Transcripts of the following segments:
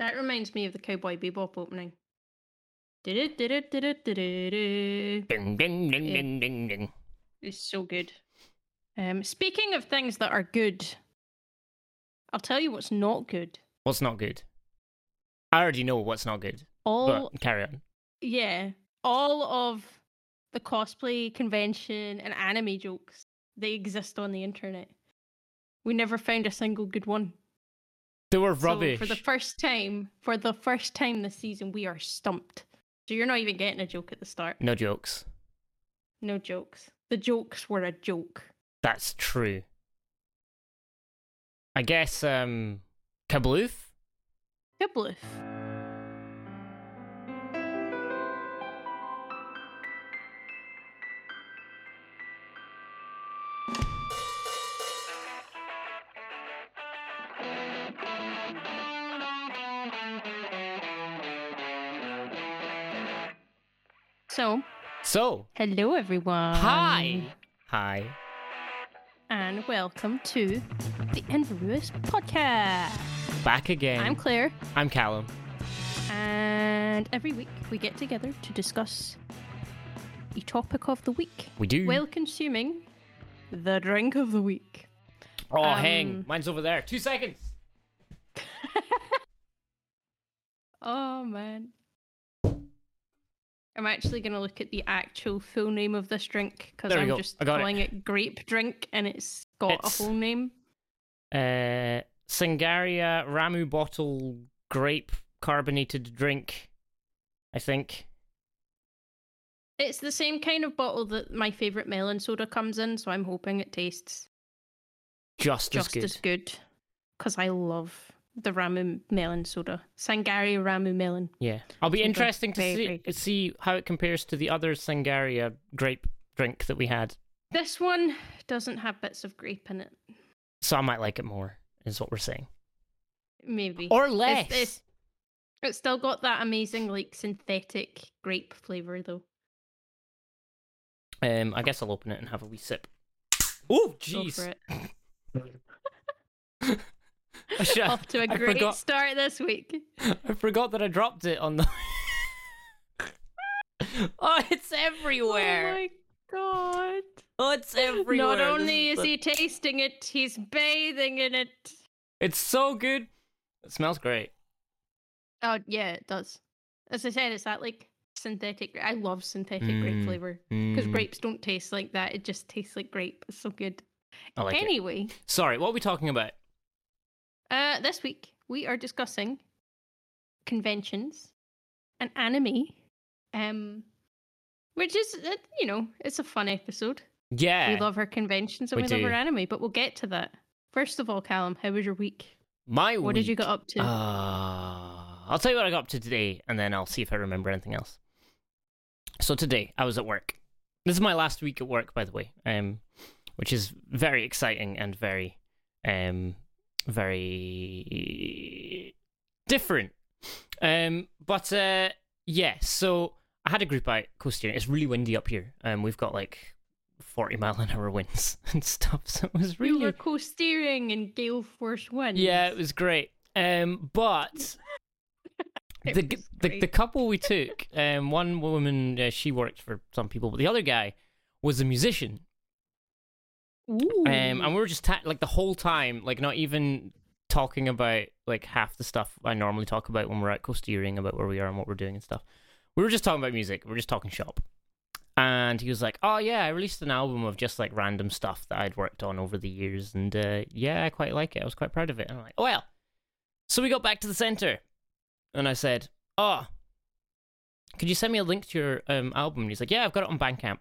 That reminds me of the Cowboy Bebop opening. Did? Did it? Did it? Did it? Ding, ding, ding, ding, ding, ding. It's so good. Um, speaking of things that are good, I'll tell you what's not good. What's not good? I already know what's not good. All But carry on. yeah, all of the cosplay convention and anime jokes they exist on the internet. We never found a single good one. They were rubbish. So for the first time, for the first time this season, we are stumped. So you're not even getting a joke at the start. No jokes. No jokes. The jokes were a joke. That's true. I guess um Kabloof? Gibloof. Hello everyone. hi. Hi. And welcome to the Inverewis podcast. Back again. I'm Claire, I'm Callum. and every week we get together to discuss a topic of the week We do. while consuming the drink of the week. oh, um, hang. Mine's over there. Two seconds. Oh man. I'm actually going to look at the actual full name of this drink because I'm go. just got it. calling it. grape drink and it's got It's- a full name. Uh, Sangaria Ramune bottle grape carbonated drink. I think. It's the same kind of bottle that my favorite melon soda comes in, so I'm hoping it tastes Just, just as as good. good because I love the Ramune melon soda. Sangari Ramune melon. Yeah. I'll be Super. interesting to Very, see very see how it compares to the other Sangaria grape drink that we had. This one doesn't have bits of grape in it. So I might like it more, is what we're saying. Maybe. Or less. It's, it's still got that amazing, like, synthetic grape flavour, though. Um, I guess I'll open it and have a wee sip. Oh, jeez. should- Off to a I great forgot- start this week. I forgot that I dropped it on the. oh, it's everywhere. Oh my god. Oh, it's everywhere. Not This only is the- he tasting it, he's bathing in it. It's so good. It smells great. Oh, yeah, it does. As I said, it's that, like, synthetic. I love synthetic grape Mm, flavour. Because Mm, grapes don't taste like that. It just tastes like grape. It's so good. I like it. anyway, Sorry, what are we talking about? Uh, this week we are discussing conventions and anime, um, which is uh, you know it's a fun episode. Yeah. We love our conventions and we we, love our anime, but we'll get to that. First of all, Callum, how was your week? My What did you week- get up to? Uh, I'll tell you what I got up to today, and then I'll see if I remember anything else. So today, I was at work. This is my last week at work, by the way, um, which is very exciting and very, um, very different. Um, but uh, yeah, so I had a group out coasteering. It's really windy up here. Um, we've got like forty mile an hour winds and stuff. So it was you really were coasteering in gale force one. yeah, it was great. Um, but the, was the the couple we took, um, one woman uh, she worked for some people, but the other guy was a musician. Um, and we were just ta- like the whole time, like not even talking about like half the stuff I normally talk about when we're at coasteering about where we are and what we're doing and stuff. We were just talking about music. We were just talking shop. And he was like, "Oh yeah, I released an album of just like random stuff that I'd worked on over the years, and uh, yeah, I quite like it. I was quite proud of it." And I'm like, "Oh well." So we got back to the center, and I said, "Oh, could you send me a link to your um, album?" And he's like, "Yeah, I've got it on Bandcamp."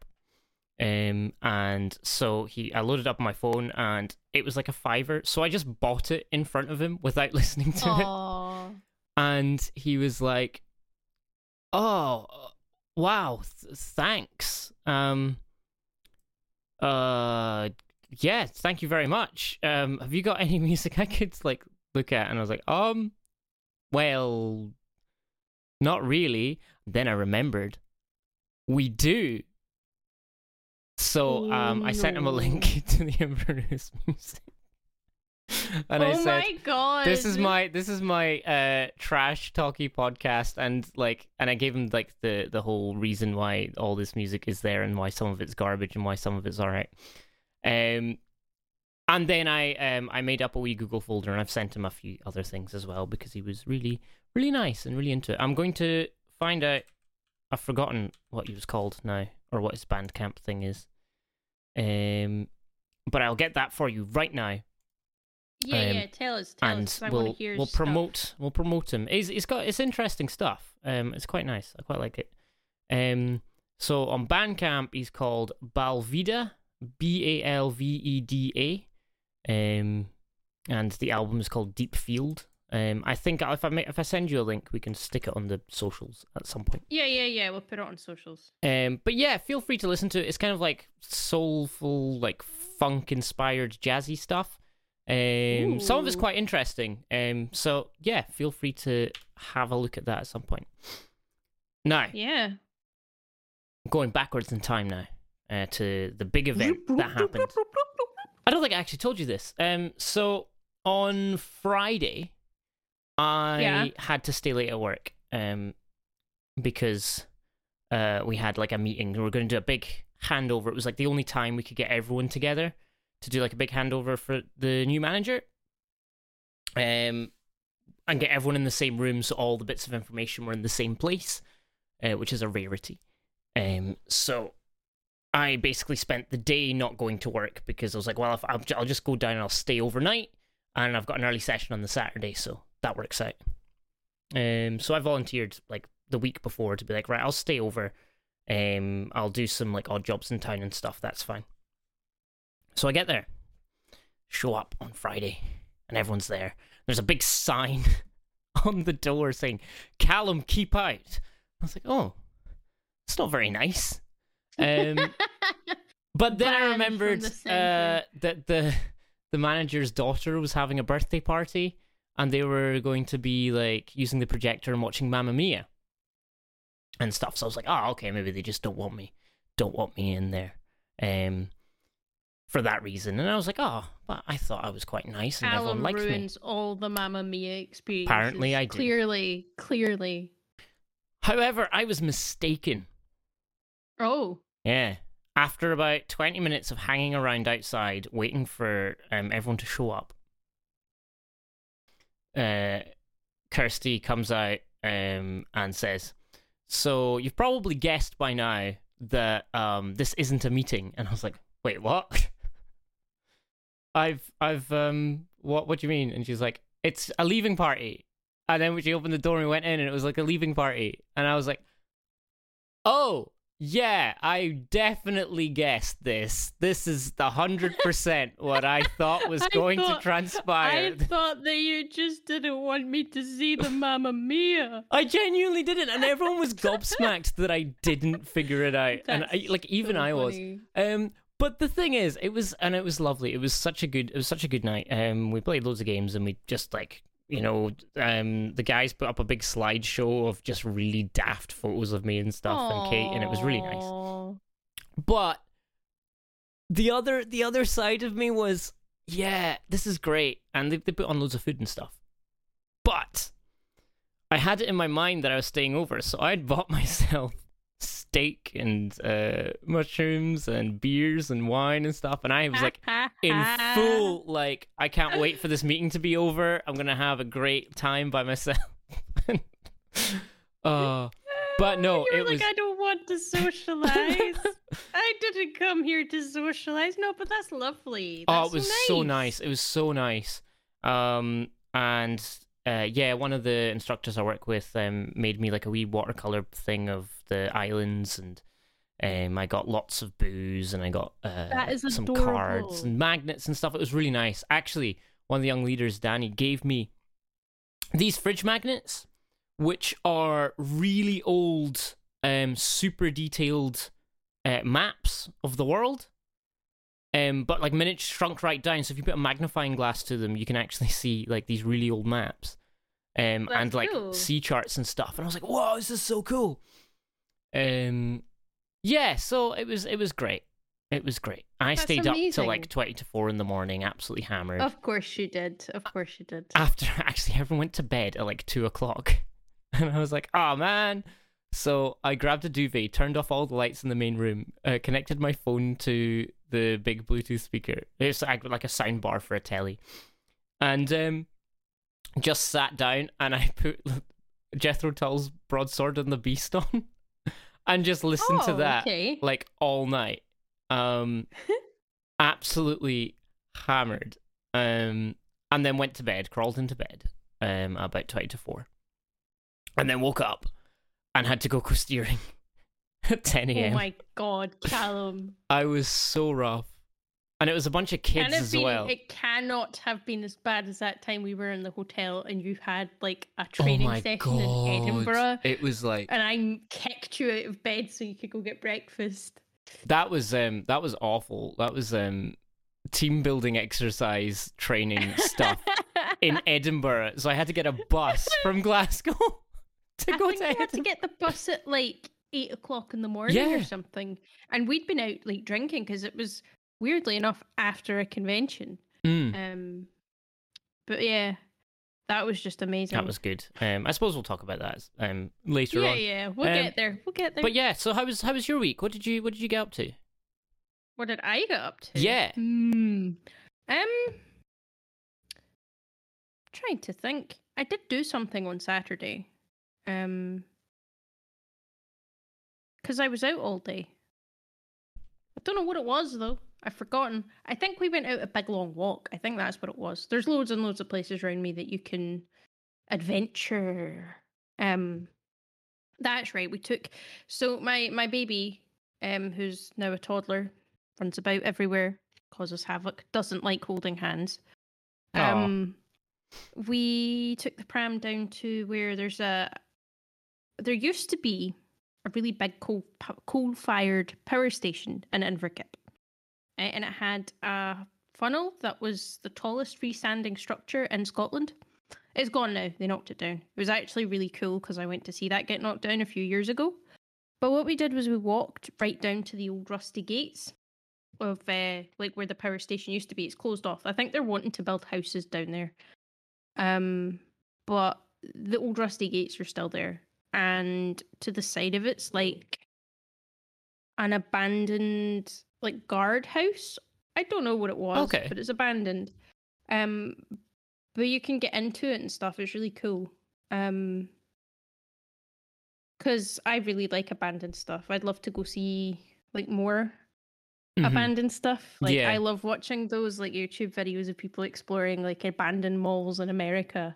Um, and so he, I loaded up my phone, and it was like a fiver. So I just bought it in front of him without listening to it. Aw. and he was like oh wow th- thanks. Um uh yeah thank you very much. Um have you got any music i could like look at? And i was like um well not really. Then i remembered we do so um i sent him a link to the Inverewis music and I oh said, my god! "This is my this is my uh trash talky podcast," and like, and I gave him like the the whole reason why all this music is there and why some of it's garbage and why some of it's alright. Um, and then I um I made up a wee Google folder and I've sent him a few other things as well because he was really really nice and really into it. I'm going to find out. I've forgotten what he was called now or what his Bandcamp thing is. Um, but I'll get that for you right now, Yeah, um, yeah. Tell us, tell and us. I we'll want to hear we'll stuff. promote we'll promote him. He's he's got it's interesting stuff. Um, it's quite nice. I quite like it. Um, so on Bandcamp, he's called Balveda, B A L V E D A. Um, and the album is called Deep Field. Um, I think if I ma- if I send you a link, we can stick it on the socials at some point. Yeah, yeah, yeah. We'll put it on socials. Um, but yeah, feel free to listen to it. It's kind of like soulful, like funk inspired jazzy stuff. Um, some of it's quite interesting. Um, so yeah, feel free to have a look at that at some point. Now, Yeah. going backwards in time now uh, to the big event that happened. I don't think I actually told you this. Um, so on Friday, I Yeah. had to stay late at work. Um, because uh we had like a meeting. We were going to do a big handover. It was like the only time we could get everyone together to do like a big handover for the new manager. Um, and get everyone in the same room, so all the bits of information were in the same place, uh, which is a rarity. Um, so I basically spent the day not going to work because I was like, well, if I'll, I'll just go down and I'll stay overnight, and I've got an early session on the Saturday, so that works out. Um, so I volunteered like the week before to be like, right, I'll stay over. Um, I'll do some like odd jobs in town and stuff. That's fine. So I get there, show up on Friday, and everyone's there. There's a big sign on the door saying, "Callum, keep out." I was like, oh, it's not very nice. Um, but then I Banned remembered the uh, that the the manager's daughter was having a birthday party, and they were going to be like using the projector and watching Mamma Mia and stuff. So I was like, oh, okay, maybe they just don't want me, don't want me in there, um, for that reason. And I was like, oh, but I thought I was quite nice and everyone Callum likes me. ruins all the Mamma Mia experience. Apparently I do. Clearly, clearly. However, I was mistaken. Oh. Yeah. After about 20 minutes of hanging around outside waiting for um, everyone to show up, uh, Kirsty comes out um, and says, So you've probably guessed by now that um, this isn't a meeting. And I was like, Wait, what? I've, I've, um, what, what do you mean? And she's like, It's a leaving party. And then when she opened the door and we went in and it was like a leaving party. And I was like, Oh, yeah, I definitely guessed this. This is the hundred percent what I thought was I going thought- to transpire. I thought that you just didn't want me to see the Mamma Mia. I genuinely didn't, and everyone was gobsmacked that I didn't figure it out, and I, like even so I was. funny. Um, but the thing is, it was and it was lovely. It was such a good. It was such a good night. Um, we played loads of games, and we just like you know, um, the guys put up a big slideshow of just really daft photos of me and stuff, and Kate, and it was really nice. But the other the other side of me was, yeah, this is great, and they they put on loads of food and stuff. But I had it in my mind that I was staying over, so I'd bought myself steak and uh, mushrooms and beers and wine and stuff, and I was like in full like I can't wait for this meeting to be over. I'm gonna have a great time by myself. uh but no, You're it like was- I don't want to socialize. I didn't come here to socialize. No, but that's lovely. oh, it was so nice. It was so nice. Um, and uh, yeah, one of the instructors I work with um made me like a wee watercolor thing of the islands, and um, I got lots of booze, and I got uh, some cards and magnets and stuff. It was really nice. Actually, one of the young leaders, Danny, gave me these fridge magnets, which are really old, um, super detailed uh, maps of the world. Um, but like miniature shrunk right down, so if you put a magnifying glass to them, you can actually see like these really old maps, um, and like cool. sea charts and stuff. And I was like, "Whoa, this is so cool!" Um, yeah, so it was it was great. It was great. I That's stayed up till like twenty to four in the morning, absolutely hammered. Of course you did. Of course you did. After actually, everyone went to bed at like two o'clock, and I was like, "Oh man!" So I grabbed a duvet, turned off all the lights in the main room, uh, connected my phone to the big Bluetooth speaker. It's like like a sound bar for a telly, and um, just sat down and I put Jethro Tull's Broadsword and the Beast on, and just listened to Oh, that Okay. like all night. Um, absolutely hammered. Um, and then went to bed, crawled into bed, um, about twenty to four, and then woke up and had to go coasteering at 10 a.m. Oh my god, Callum. I was so rough, and it was a bunch of kids as been, well. It cannot have been as bad as that time we were in the hotel and you had like a oh training my session god! in Edinburgh It was like and I kicked you out of bed so you could go get breakfast. that was um that was awful. That was um team building exercise training stuff in Edinburgh. So I had to get a bus from Glasgow to I go think to you had to get the bus at like eight o'clock in the morning Yeah. or something. And we'd been out like drinking because it was weirdly enough after a convention. Mm, Um, but yeah, that was just amazing. that was good. Um, I suppose we'll talk about that um later yeah, on. yeah. We'll Um, get there. We'll get there. But yeah, so how was how was your week? What did you what did you get up to? What did I get up to? Yeah. Hmm. Um. Trying to think. I did do something on Saturday. Um. Because I was out all day. I don't know what it was though. I've forgotten. I think we went out a big long walk. I think that's what it was. There's loads and loads of places around me that you can adventure. Um. That's right. We took so my my baby, um, who's now a toddler, runs about everywhere, causes havoc, doesn't like holding hands. Aw. Um, we took the pram down to where there's a. There used to be a really big coal coal fired power station in Inverkip, and it had a funnel that was the tallest freestanding structure in Scotland. It's gone now. They knocked it down. It was actually really cool because I went to see that get knocked down a few years ago. But what we did was we walked right down to the old rusty gates of uh, like where the power station used to be. It's closed off. I think they're wanting to build houses down there. Um, but the old rusty gates are still there, and to the side of it's like an abandoned like guardhouse. I don't know what it was, Okay. but it's abandoned. Um, but you can get into it and stuff. It's really cool. Um, because I really like abandoned stuff. I'd love to go see like more Mhm. abandoned stuff. Like Yeah. I love watching those like YouTube videos of people exploring like abandoned malls in America.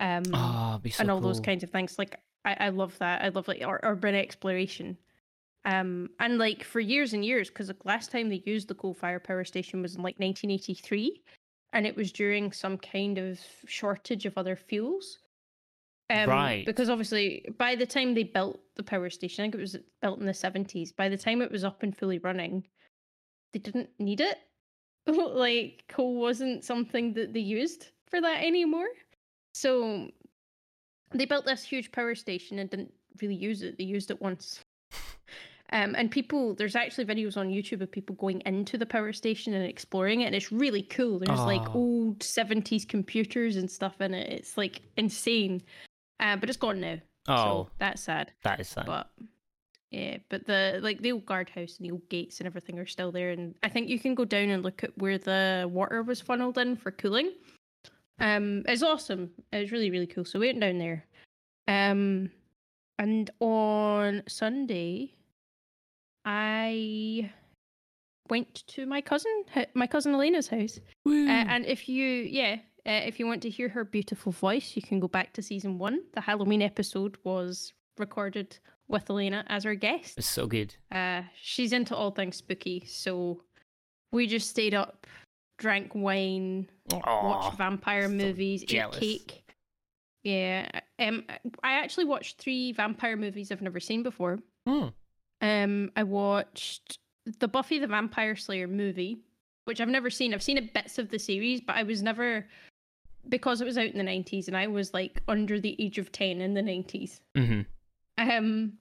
Um Oh, so and all those kinds of things. Like I, I love that. I love like urban exploration. Um and like for years and years, because the last time they used the coal fire power station was in like 1983, and it was during some kind of shortage of other fuels. Um, Right. Because obviously, by the time they built the power station, I think it was built in the 70s. By the time it was up and fully running, they didn't need it. like coal wasn't something that they used for that anymore. So they built this huge power station and didn't really use it. They used it once. Um, and people, there's actually videos on YouTube of people going into the power station and exploring it, and it's really cool. There's like Oh. old 70s computers and stuff in it. It's like insane. Uh, but it's gone now. Oh, So that's sad. that is sad. But yeah, but the like the old guardhouse and the old gates and everything are still there, and I think you can go down and look at where the water was funneled in for cooling. Um, it's awesome. It's really really cool. So we went down there. Um, and on Sunday, I went to my cousin, my cousin Elena's house. Uh, and if you, yeah, uh, if you want to hear her beautiful voice, you can go back to season one. The Halloween episode was recorded with Elena as our guest. it's so good. Uh, she's into all things spooky, so we just stayed up, drank wine, Aw, watched vampire so movies, jealous. ate cake. Yeah, um, I actually watched three vampire movies I've never seen before. Hmm. Um, I watched the Buffy the Vampire Slayer movie, which I've never seen. I've seen it bits of the series, but I was never because it was out in the nineties, and I was like under the age of ten in the nineties. hmm Um,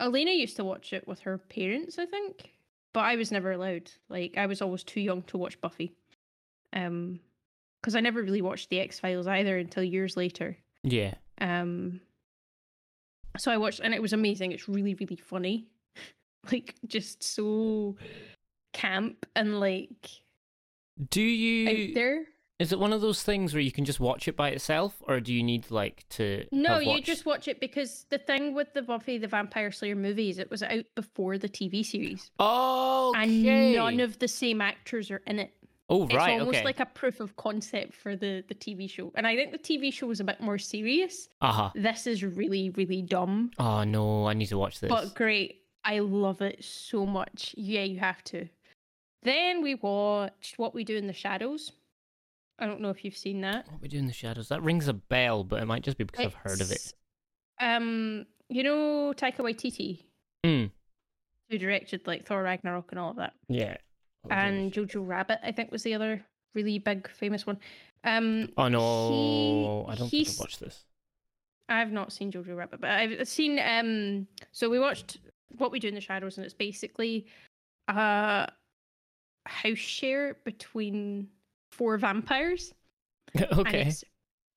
Elena used to watch it with her parents, I think. but I was never allowed. Like I was always too young to watch Buffy. Um, because I never really watched the X Files either until years later. Yeah. Um, so I watched, and it was amazing. It's really, really funny, like just so camp and like Do you? out there. Is it one of those things where you can just watch it by itself, or do you need like to? No, you just watch it because the thing with the Buffy the Vampire Slayer movies, it was out before the TV series, Oh, okay. and none of the same actors are in it. Oh It's right, almost okay. like a proof of concept for the the TV show, and I think the TV show was a bit more serious. Uh huh. This is really, really dumb, Oh no, I need to watch this. but great. I love it so much. Yeah, you have to. Then we watched What We Do in the Shadows. I don't know if you've seen that. What we do in the shadows? That rings a bell, but it might just be because I've heard of it. Um, you know Taika Waititi, Mm. who directed like Thor Ragnarok and all of that, Yeah. And Jojo Rabbit, I think was the other really big famous one. Um, Oh no, he- I don't think I've watched this. I've not seen Jojo Rabbit, but I've seen. Um, so we watched What We Do in the Shadows, and it's basically a house share between four vampires. And okay. it's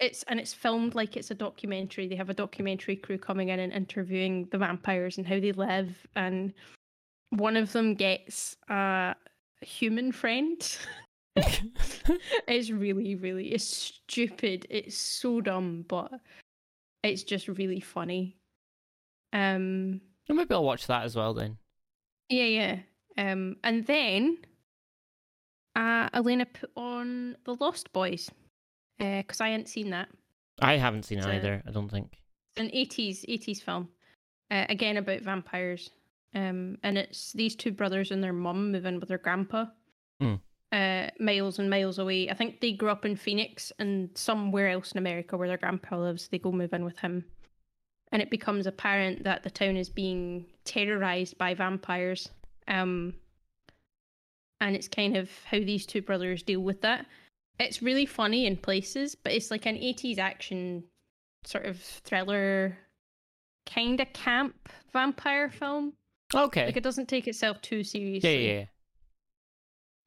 it's and it's filmed like it's a documentary. They have a documentary crew coming in and interviewing the vampires and how they live, and one of them gets a human friend. it's really, really it's stupid. It's so dumb, but it's just really funny. Um Well, Maybe I'll watch that as well then. yeah, yeah. Um and then uh Elena put on The Lost Boys. Uh, because I hadn't seen that. I haven't seen it So- either. I don't think. It's an eighties eighties film. Uh, again about vampires. Um and it's these two brothers and their mum move in with their grandpa. Hmm. Uh miles and miles away. I think they grew up in Phoenix and somewhere else in America where their grandpa lives, they go move in with him. And it becomes apparent that the town is being terrorized by vampires. Um and it's kind of how these two brothers deal with that. It's really funny in places, but it's like an 80s action sort of thriller, kind of camp vampire film. Okay. Like it doesn't take itself too yeah, seriously. yeah,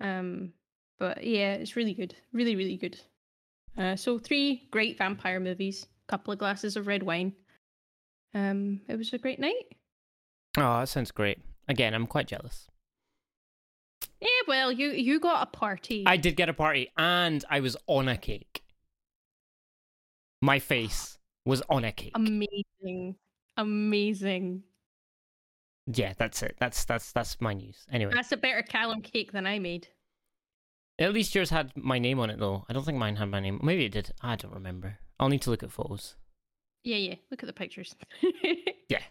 yeah. Um, but yeah, it's really good, really, really good. Uh, so three great vampire movies, couple of glasses of red wine. Um, it was a great night. Oh, that sounds great. Again, I'm quite jealous. Yeah, well, you you got a party. I did get a party, and I was on a cake. My face was on a cake. Amazing, amazing. Yeah, that's it. That's that's that's my news. Anyway, That's a better Callum cake than I made. at least yours had my name on it, though. I don't think mine had my name. Maybe it did. I don't remember. I'll need to look at photos. Yeah, yeah. Look at the pictures. Yeah.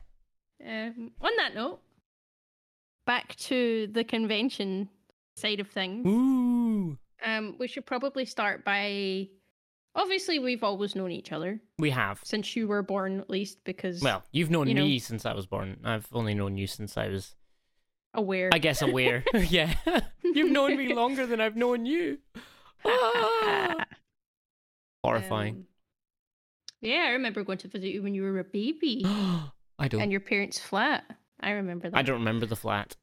Um, on that note, back to the convention side of things. Ooh, Um, we should probably start by. Obviously, we've always known each other we have. since you were born, at least, because Well, you've known you know- me since I was born. I've only known you since I was, aware. I guess, aware. yeah, you've known me longer than I've known you. Ah. Horrifying. Um, yeah, I remember going to visit you when you were a baby I don't. and your parents' flat. I remember that. I don't remember the flat.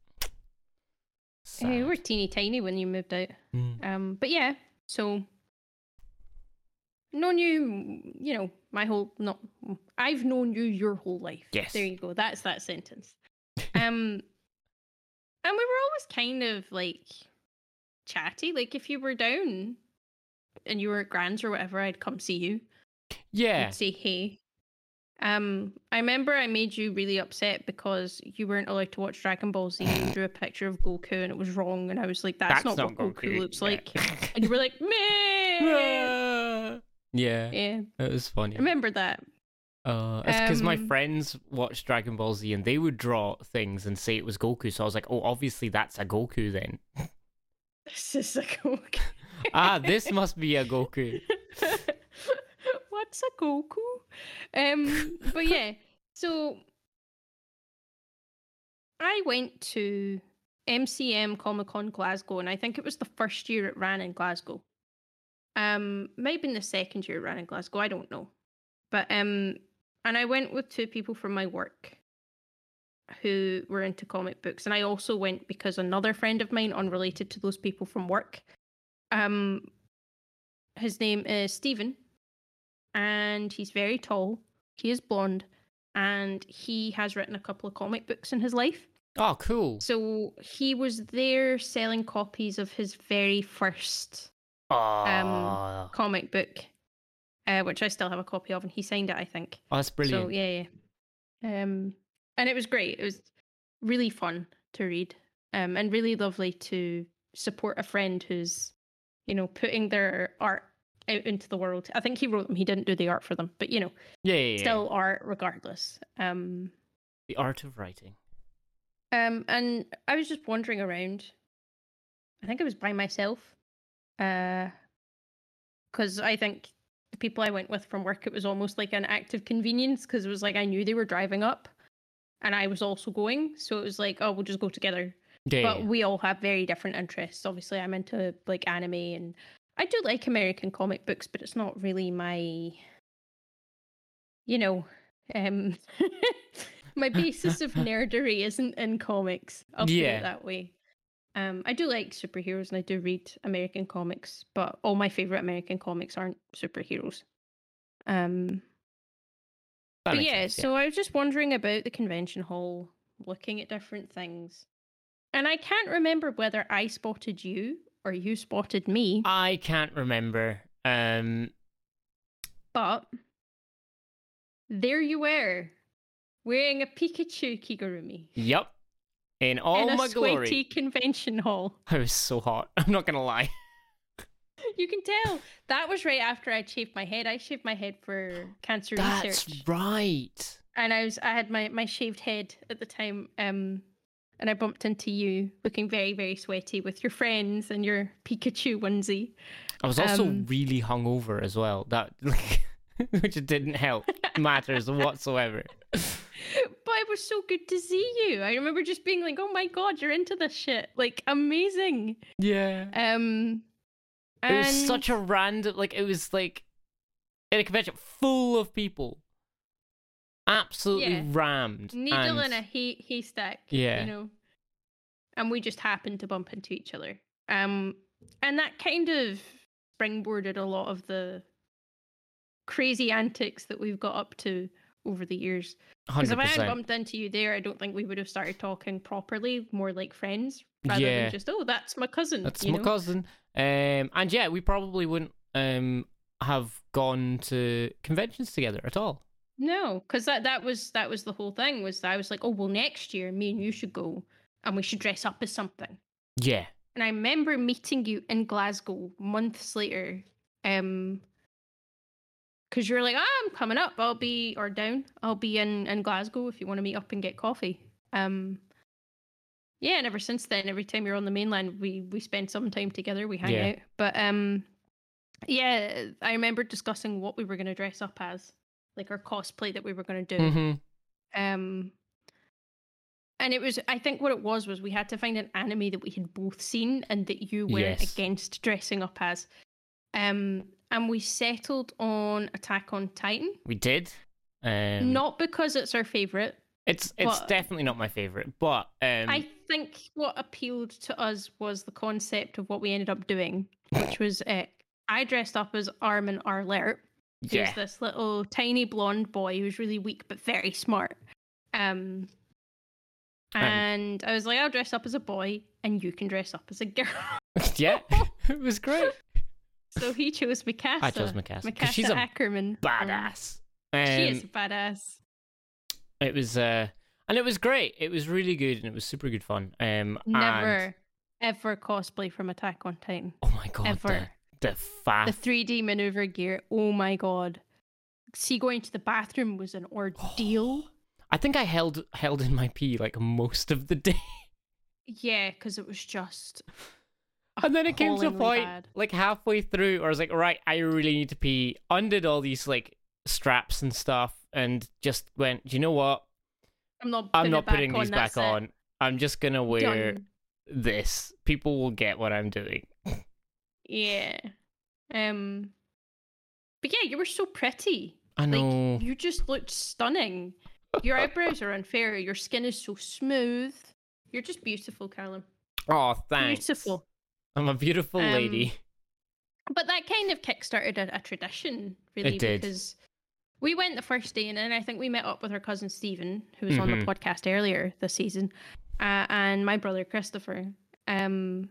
Sad. were teeny tiny when you moved out. Mm. Um, but yeah, so known you, you know, my whole not. I've known you your whole life. Yes. There you go. That's that sentence. um, and we were always kind of like chatty. Like if you were down and you were at Grand's or whatever, I'd come see you. Yeah. I'd say hey. Um, I remember I made you really upset because you weren't allowed to watch Dragon Ball Z. You drew a picture of Goku and it was wrong, and I was like, "That's, not, what Goku, looks Yeah. like." And you were like, "Meh." Ah. yeah, yeah, it was funny. I remember that. Uh, it's because my Um, friends watched Dragon Ball Z and they would draw things and say it was Goku. So I was like, oh, obviously that's a Goku then. This is a Goku. ah, this must be a Goku. What's a Goku? Um, but yeah, so I went to MCM Comic Con Glasgow, and I think it was the first year it ran in Glasgow. Um, might have been the second year ran in Glasgow. I don't know, but um, and I went with two people from my work. who were into comic books, and I also went because another friend of mine, unrelated to those people from work, um, his name is Stephen, and he's very tall. He is blonde, and he has written a couple of comic books in his life. Oh, cool. So he was there selling copies of his very first Oh, comic book, uh, which I still have a copy of, and he signed it, I think. oh that's brilliant. So yeah, yeah. Um, and it was great. It was really fun to read, um, and really lovely to support a friend who's, you know, putting their art out into the world. I think he wrote them. He didn't do the art for them, but you know, yeah, yeah, yeah. still art regardless. Um, the art of writing. um, and I was just wandering around. I think I was by myself, uh, because I think the people I went with from work, it was almost like an act of convenience because it was like I knew they were driving up, and I was also going, so it was like, oh, we'll just go together. Yeah, But we all have very different interests. Obviously, I'm into like anime, and I do like American comic books, but it's not really my, you know, um, my basis of nerdery isn't in comics. I'll put Yeah. it that way. Um, I do like superheroes, and I do read American comics, but all my favorite American comics aren't superheroes. Um, but yeah, sense, so I was just wondering about the convention hall, looking at different things. And I can't remember whether I spotted you or you spotted me, I can't remember. Um, but there you were, wearing a Pikachu Kigurumi yep. In all in a my sweaty glory. convention hall. I was so hot. I'm not gonna lie. You can tell that was right after I shaved my head. I shaved my head for cancer That's research. That's right. and I was I had my my shaved head at the time, um, and I bumped into you looking very very sweaty with your friends and your Pikachu onesie. I was also Um, really hungover as well. That Like, which didn't help matters whatsoever. But was so good to see you. I remember just being like, "Oh my god, you're into this shit! Like amazing." Yeah. Um, It was and- such a random like it was like in a convention full of people. Absolutely Yeah. rammed. needle and in a hay- haystack. Yeah. you know. And we just happened to bump into each other. Um, and that kind of springboarded a lot of the crazy antics that we've got up to over the years. Because if I had bumped into you there, I don't think we would have started talking properly, more like friends, rather Yeah. than just, oh, that's my cousin. That's my know? cousin. Um, and yeah, we probably wouldn't um have gone to conventions together at all. No, because that that was that was the whole thing. Was I was like, oh well, next year me and you should go, and we should dress up as something. Yeah. And I remember meeting you in Glasgow months later, um, because you're like, ah, I'm coming up. I'll be or down. I'll be in in Glasgow if you want to meet up and get coffee. Um, yeah, and ever since then, every time you're on the mainland, we we spend some time together. We hang Yeah. out. But um, yeah, I remember discussing what we were going to dress up as, like our cosplay that we were going to do. hmm Um, and it was, I think what it was was we had to find an anime that we had both seen and that you weren't Yes. against dressing up as. Um, and we settled on Attack on Titan, We did. Um, not because it's our favorite. it's it's definitely not my favorite, but um, I think what appealed to us was the concept of what we ended up doing, which was uh, I dressed up as Armin Arlert, who's yeah, this little tiny blonde boy who's really weak but very smart. Um, and I was like, I'll dress up as a boy, and you can dress up as a girl. yeah, it was great. So he chose Mikasa. I chose Mikasa Mikasa she's a Ackerman. Um, badass. Um, she is a badass. It was uh, and it was great. It was really good, and it was super good fun. Um, and- Never, ever cosplay from Attack on Titan. oh my god, Ever. the the. The 3D maneuver gear. Oh my god. See, going to the bathroom was an ordeal. I think I held held in my pee like most of the day, yeah, because it was just. And then it came to a point bad. like halfway through, where I was like, right, I really need to pee. Undid all these like straps and stuff, and just went. Do you know what? I'm not. I'm putting not putting on, these back that's it. on. I'm just gonna wear Done. this. People will get what I'm doing. Yeah. Um. But yeah, you were so pretty. I know. Like you just looked stunning. Your eyebrows are unfair. Your skin is so smooth. You're just beautiful, Callum. Oh, thanks. Beautiful. I'm a beautiful Um, lady. But that kind of kickstarted a, a tradition, really, did. because we went the first day, and then I think we met up with our cousin Stephen, who was on Mhm. the podcast earlier this season, uh, and my brother Christopher. Um,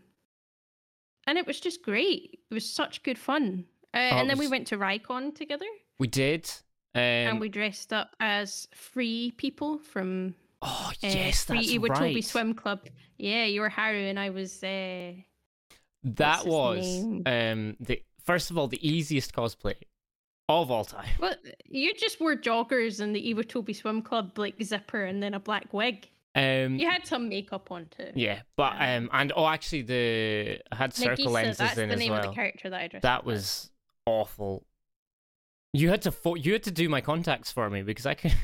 and it was just great. It was such good fun. Uh, Oh, and then we went to Rycon together, We did. Um, and we dressed up as free people from oh uh, yes, Free that's Iwatobi right. Swim Club. Yeah, you were Haru, and I was. Uh, That was um the first of all the easiest cosplay of all time. well, you just wore joggers and the Iwatobi Swim Club like zipper, and then a black wig. Um, You had some makeup on too. yeah, but um, and oh, actually, the I had circle Nagisa, lenses that's in the as name well. of the character that I dressed. that was awful. You had to fo- you had to do my contacts for me because I could.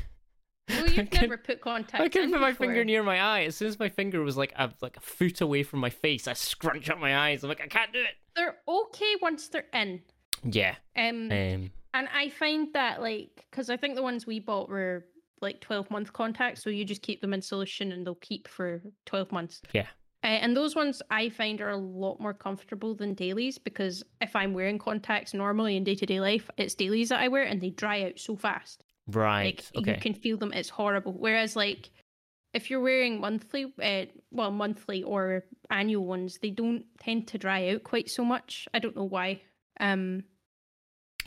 Well, I you've could- never put contacts. I couldn't put my before. finger near my eye. As soon as my finger was like a like a foot away from my face, I scrunch up my eyes. I'm like, I can't do it. They're okay once they're in. Yeah. Um, Um. and I find that like because I think the ones we bought were like twelve month contacts, so you just keep them in solution and they'll keep for twelve months. Yeah. Uh, and those ones I find are a lot more comfortable than dailies because if I'm wearing contacts normally in day to day life, it's dailies that I wear and they dry out so fast. Right. Like okay. you can feel them. It's horrible. Whereas like if you're wearing monthly, uh, well, monthly or annual ones, they don't tend to dry out quite so much. I don't know why. Um,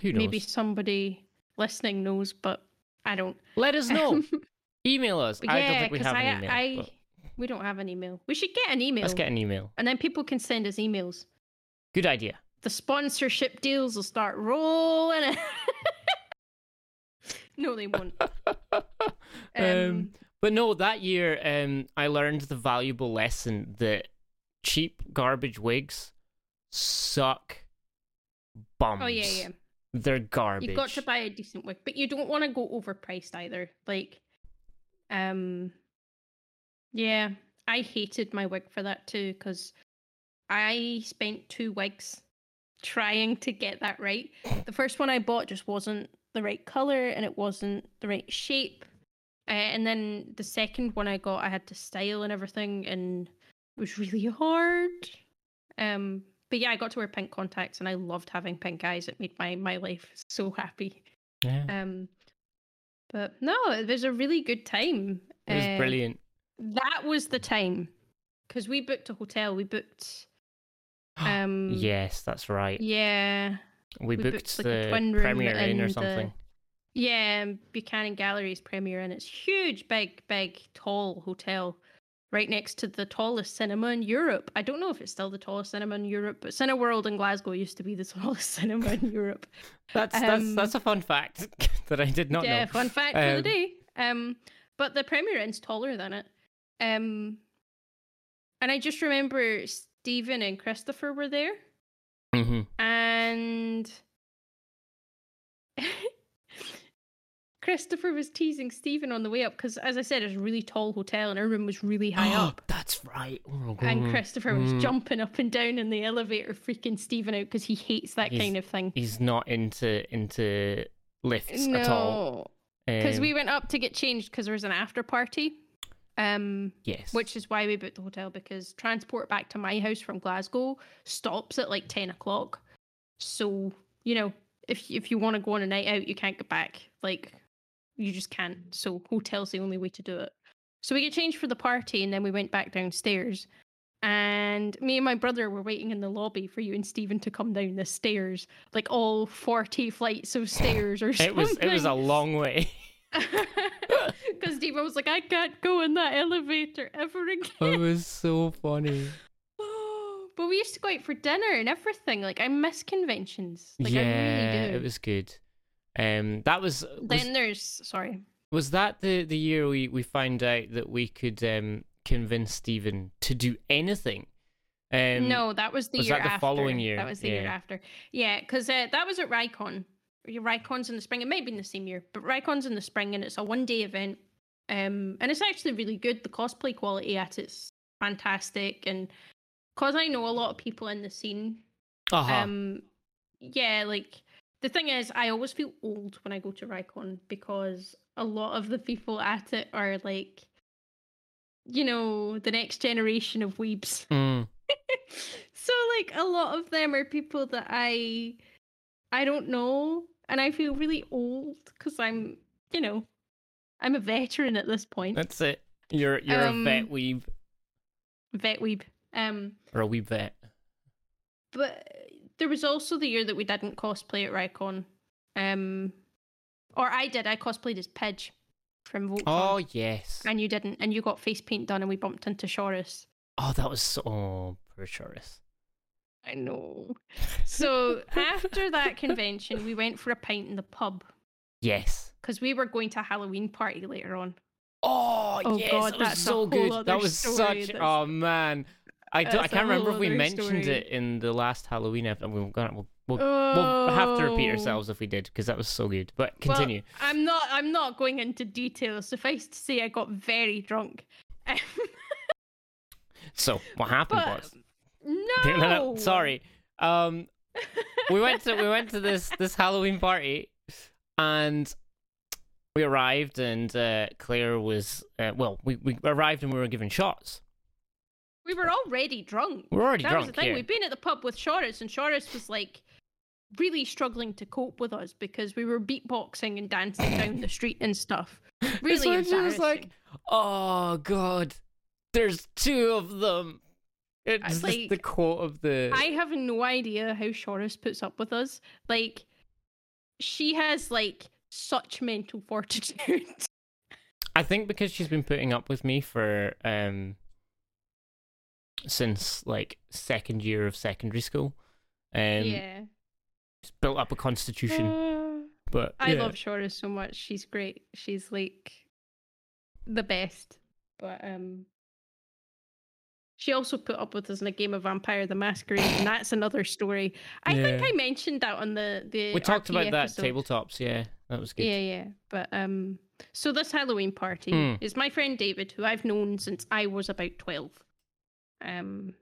Who knows? maybe somebody listening knows, but I don't. Let us know. Email us. But I yeah, don't think we have I, an email. I, but we don't have an email. We should get an email, let's get an email. and then people can send us emails. Good idea. The sponsorship deals will start rolling. no, they won't. um, but no, that year, um, I learned the valuable lesson that cheap garbage wigs suck bums. Oh yeah, yeah. They're garbage. You've got to buy a decent wig, but you don't want to go overpriced either. Like, um, yeah, I hated my wig for that too because I spent two wigs trying to get that right. The first one I bought just wasn't the right color and it wasn't the right shape. Uh, and then the second one I got, I had to style and everything, and it was really hard. Um, but yeah, I got to wear pink contacts, and I loved having pink eyes. It made my my life so happy. Yeah, Um, but no, it was a really good time. it was Uh, brilliant. That was the time because we booked a hotel. We booked, um, yes, that's right. yeah, we, we booked, booked, like, a the twin room Premier Inn or in the- something. yeah. um, Buchanan Galleries Premier, and it's huge, big, big, tall hotel. Right next to the tallest cinema in Europe. I don't know if it's still the tallest cinema in Europe, but Cineworld in Glasgow used to be the tallest cinema in Europe. That's that's um, that's a fun fact that I did not yeah, know. Yeah, fun fact for Um, the day. Um, but the Premier Inn's taller than it. Um, and I just remember Stephen and Christopher were there, hmm and Christopher was teasing Stephen on the way up because, as I said, it's a really tall hotel, and our room was really high up. That's right. Oh, And mhm. Christopher was Mm. jumping up and down in the elevator, freaking Stephen out because he hates that He's- kind of thing. He's not into into lifts at all. Because Um, we went up to get changed because there was an after party. Um, yes, which is why we booked the hotel because transport back to my house from Glasgow stops at like 10 o'clock. So, you know, if if you want to go on a night out, you can't get back. Like, you just can't. So, hotel's the only way to do it. So, we get changed for the party and then we went back downstairs. And me and my brother were waiting in the lobby for you and Stephen to come down the stairs, like all 40 flights of stairs or something. it was it was a long way. Because Stephen was like, I can't go in that elevator ever again. it was so funny. but we used to go out for dinner and everything. Like I miss conventions. Like yeah, I really do. it was good. Um, that was was, Then there's sorry. was that the the year we we found out that we could um convince Stephen to do anything. Um, no, that was the was year that the after. following year? That was the year after. Yeah, because uh, that was at Rycon. Rycon's in the spring. It might be in the same year, but Rycon's in the spring, and it's a one day event. Um, and it's actually really good. The cosplay quality at it's fantastic, and because I know a lot of people in the scene, uh-huh. Um, yeah, like the thing is, I always feel old when I go to Rycon because a lot of the people at it are like, you know, the next generation of weebs. Mm. so like a lot of them are people that I I don't know and I feel really old cuz I'm, you know, I'm a veteran at this point. That's it. You're you're Um, a vet weeb Vet weeb. Um or a weeb vet. but there was also the year that we didn't cosplay at Rycon. Um or I did. I cosplayed as Pidge from Voltron. Oh yes. and you didn't and you got face paint done and we bumped into Shorus. Oh, that was so oh, poor Shorus. I know. So after that convention, we went for a pint in the pub Yes. because we were going to a Halloween party later on. Oh, Oh, yes, God, that was that's a so whole good. other That was story. such. That's- Oh man, I, do, I That's a can't remember if we other mentioned story. it in the last Halloween episode. We're gonna we'll, we'll, we'll have to repeat Oh. ourselves if we did because that was so good. But Well, continue. I'm not. I'm not going into details. Suffice to say, I got very drunk. so what happened but was no, no, no, sorry. Um, we went to we went to this this Halloween party, and we arrived, and uh, Claire was uh, well. We we arrived and we were given shots. We were already drunk. We were already that drunk. was the thing. yeah. We'd been at the pub with Shorus, and Shorus was like really struggling to cope with us because we were beatboxing and dancing down the street and stuff. Really so she was like, "Oh God, there's two of them." It's like, the quote of the. I have no idea how Shorus puts up with us. Like, she has like such mental fortitude. I think because she's been putting up with me for um since like second year of secondary school. Um, yeah, she's built up a constitution. Uh, but I love Shorus so much. She's great. She's like the best. But um she also put up with us in a game of Vampire the Masquerade, and that's another story. I think I mentioned that on the the We talked about that episode. tabletops. Yeah, that was good. Yeah, yeah. But um so this Halloween party Hmm. is my friend David, who I've known since I was about twelve. Um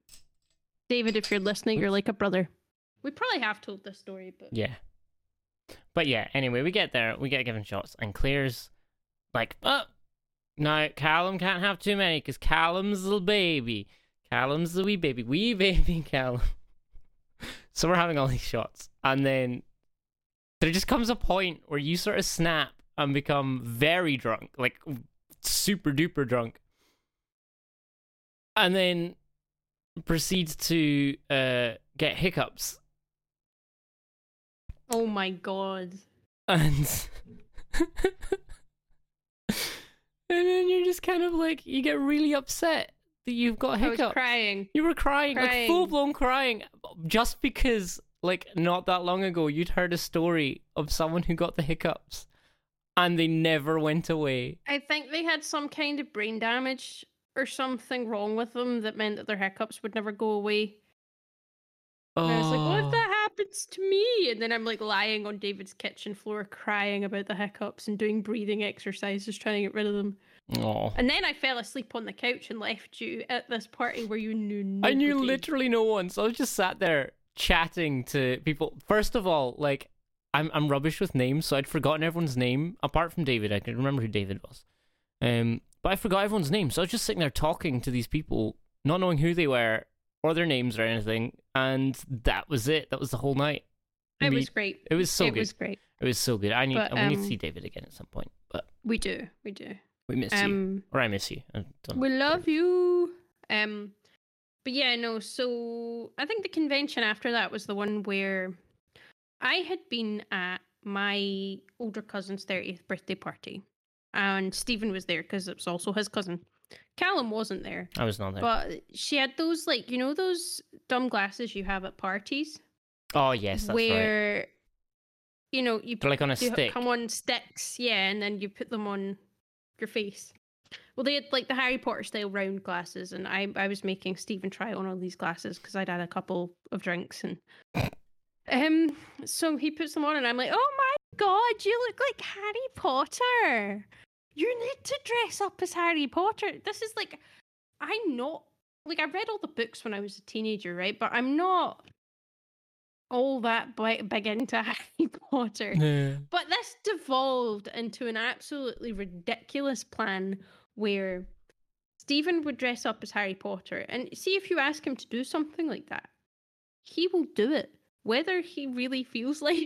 David, if you're listening, you're like a brother. We probably have told this story, but Yeah. But yeah, anyway, we get there, we get given shots, and Claire's like, oh, no, Callum can't have too many because Callum's the baby. Callum's the wee baby. Wee baby Callum. so we're having all these shots. And then there just comes a point where you sort of snap and become very drunk, like super duper drunk. And then proceeds to uh, get hiccups oh my god. and and then you're just kind of like you get really upset that you've got I was hiccups. crying. You were crying, like full blown crying, just because like not that long ago you'd heard a story of someone who got the hiccups, and they never went away. I think they had some kind of brain damage or something wrong with them that meant that their hiccups would never go away. And I was like, what Oh. if that oh. happens to me? And then I'm like lying on David's kitchen floor crying about the hiccups and doing breathing exercises trying to get rid of them. And then I fell asleep on the couch and left you at this party where you knew I knew literally no one, so I was just sat there chatting to people. First of all, like I'm I'm rubbish with names, so I'd forgotten everyone's name apart from David. I can remember who David was, um, but I forgot everyone's name. So I was just sitting there talking to these people, not knowing who they were or their names or anything, and that was it. That was the whole night. It was great. It was so it good. It was great. It was so good. I need But, we need to um, see David again at some point, but We do. We do. We miss you, Um, or I miss you. I. We love you. Um, but yeah, no. So I think the convention after that was the one where I had been at my older cousin's thirtieth birthday party, and Stephen was there because it was also his cousin. Callum wasn't there, I was not there. but she had those like you know those dumb glasses you have at parties oh yes, that's right. where you know you They're like on a stick. come on sticks, yeah, and then you put them on your face. Well, they had like the Harry Potter style round glasses, and I I was making Stephen try on all these glasses because I'd had a couple of drinks, and um, so he puts them on, and I'm like, oh my god, you look like Harry Potter. You need to dress up as Harry Potter. This is like, I'm not like I read all the books when I was a teenager, right? But I'm not all that big, big into Harry Potter. Yeah. But this devolved into an absolutely ridiculous plan where Stephen would dress up as Harry Potter. And see if you ask him to do something like that, he will do it, whether he really feels like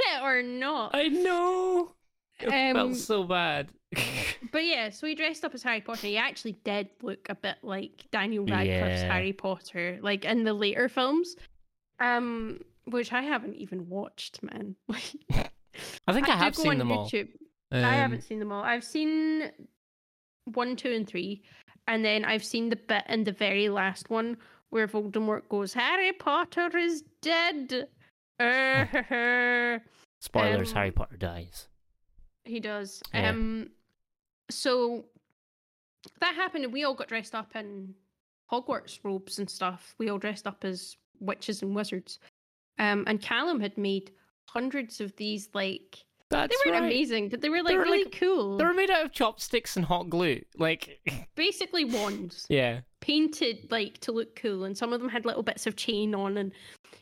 it or not. I know. It Um, felt so bad. But yeah, so he dressed up as Harry Potter. He actually did look a bit like Daniel Radcliffe's Yeah. Harry Potter, like in the later films. Um, which I haven't even watched, man. I think I, do have seen them all. YouTube. I Um, haven't seen them all. I've seen one, two, and three, and then I've seen the bit in the very last one where Voldemort goes, "Harry Potter is dead." Spoilers: um, Harry Potter dies. he does. Yeah. Um, so that happened, and we all got dressed up in Hogwarts robes and stuff. We all dressed up as witches and wizards. Um, and Callum had made hundreds of these like That's they weren't right. amazing, but they were like were, really like- cool. They were made out of chopsticks and hot glue. Like, basically wands yeah, painted like to look cool and some of them had little bits of chain on and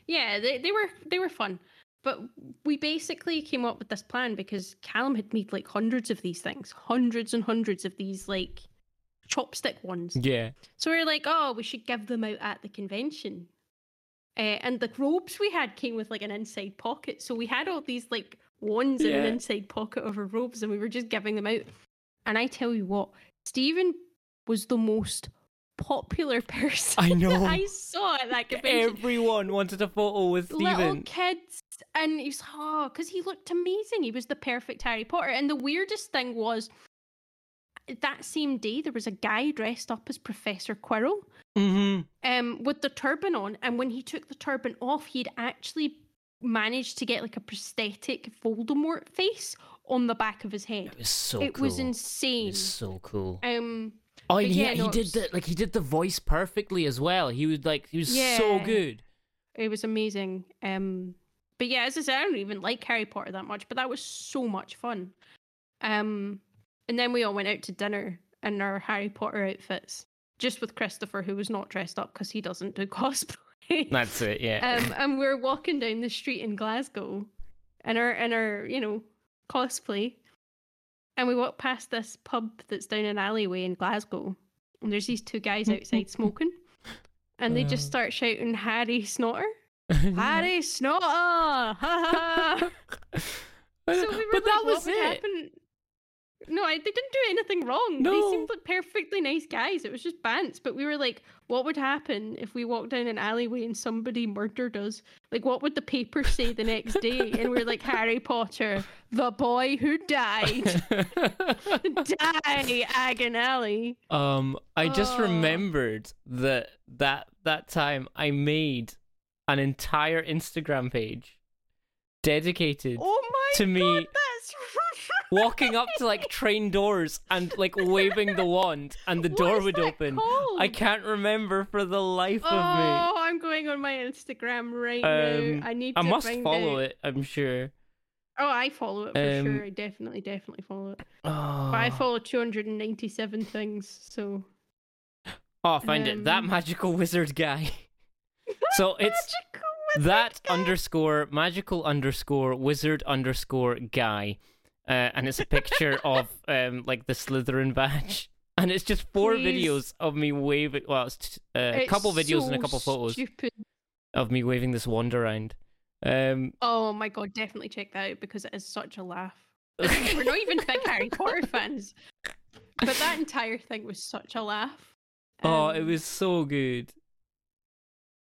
yeah they, they were they were fun but we basically came up with this plan because callum had made like hundreds of these things hundreds and hundreds of these like chopstick ones yeah. so we were like oh we should give them out at the convention uh, and the robes we had came with like an inside pocket so we had all these like wands in an inside pocket of our robes and we were just giving them out and i tell you what stephen was the most popular person I know. I saw at that convention. Everyone wanted a photo with Stephen. Little kids, and he's oh, because he looked amazing. He was the perfect Harry Potter. And the weirdest thing was that same day there was a guy dressed up as Professor Quirrell, Mm-hmm. um, with the turban on. And when he took the turban off, he'd actually managed to get like a prosthetic Voldemort face on the back of his head. It was so cool. it cool. was It insane. was so cool. Um, Oh, yeah, yeah, he no, it did was- the like he did the voice perfectly as well. He was like he was so good. It was amazing. Um, but yeah, as I said, I don't even like Harry Potter that much, but that was so much fun. Um, and then we all went out to dinner in our Harry Potter outfits, just with Christopher, who was not dressed up because he doesn't do cosplay. That's it. Yeah. um, and we're walking down the street in Glasgow, in our in our you know cosplay, and we walked past this pub that's down an alleyway in Glasgow, and there's these two guys outside smoking, and they just Uh. start shouting Harry Snotter, Harry Snotter, ha ha. So we were but like, that was it. happen? No, I, they didn't do anything wrong. No. They seemed like perfectly nice guys. It was just bants. But we were like, what would happen if we walked down an alleyway and somebody murdered us? Like, what would the paper say the next day? And we're like, Harry Potter, the boy who died. Die, Agonelli. um, I just Oh. remembered that that that time I made an entire Instagram page dedicated Oh my To me, god, that's walking up to like train doors and like waving the wand and the door would open. called? I can't remember for the life Oh, of me. Oh, I'm going on my Instagram right Um, now. I need I to must follow out. it, I'm sure. Oh, I follow it for Um, sure. I definitely, definitely follow it. Oh, But I follow 297 things, so oh find found it. That um, magical wizard guy. So it's magical that guy. underscore magical underscore wizard underscore guy. Uh, and it's a picture of um like the Slytherin badge. And it's just four Please. videos of me waving. Well, it's uh, a couple videos and a couple photos Stupid. of me waving this wand around. Um, Oh my god, definitely check that out because it is such a laugh. We're not even big Harry Potter fans, but that entire thing was such a laugh. oh, it Um, was so good.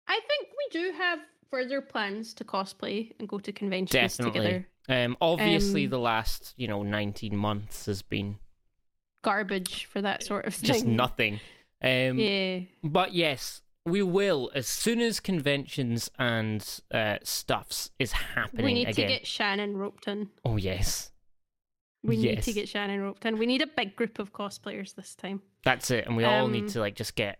I think we do have further plans to cosplay and go to conventions Definitely. together. Um, obviously, um, the last you know nineteen months has been Garbage for that sort of thing. just nothing. Um, Yeah. But yes, we will as soon as conventions and uh, stuffs is happening We need again. to get Shannon roped in. Oh yes, We need to get Shannon roped in. We need a big group of cosplayers this time. that's it, and we all need Um, to like just get.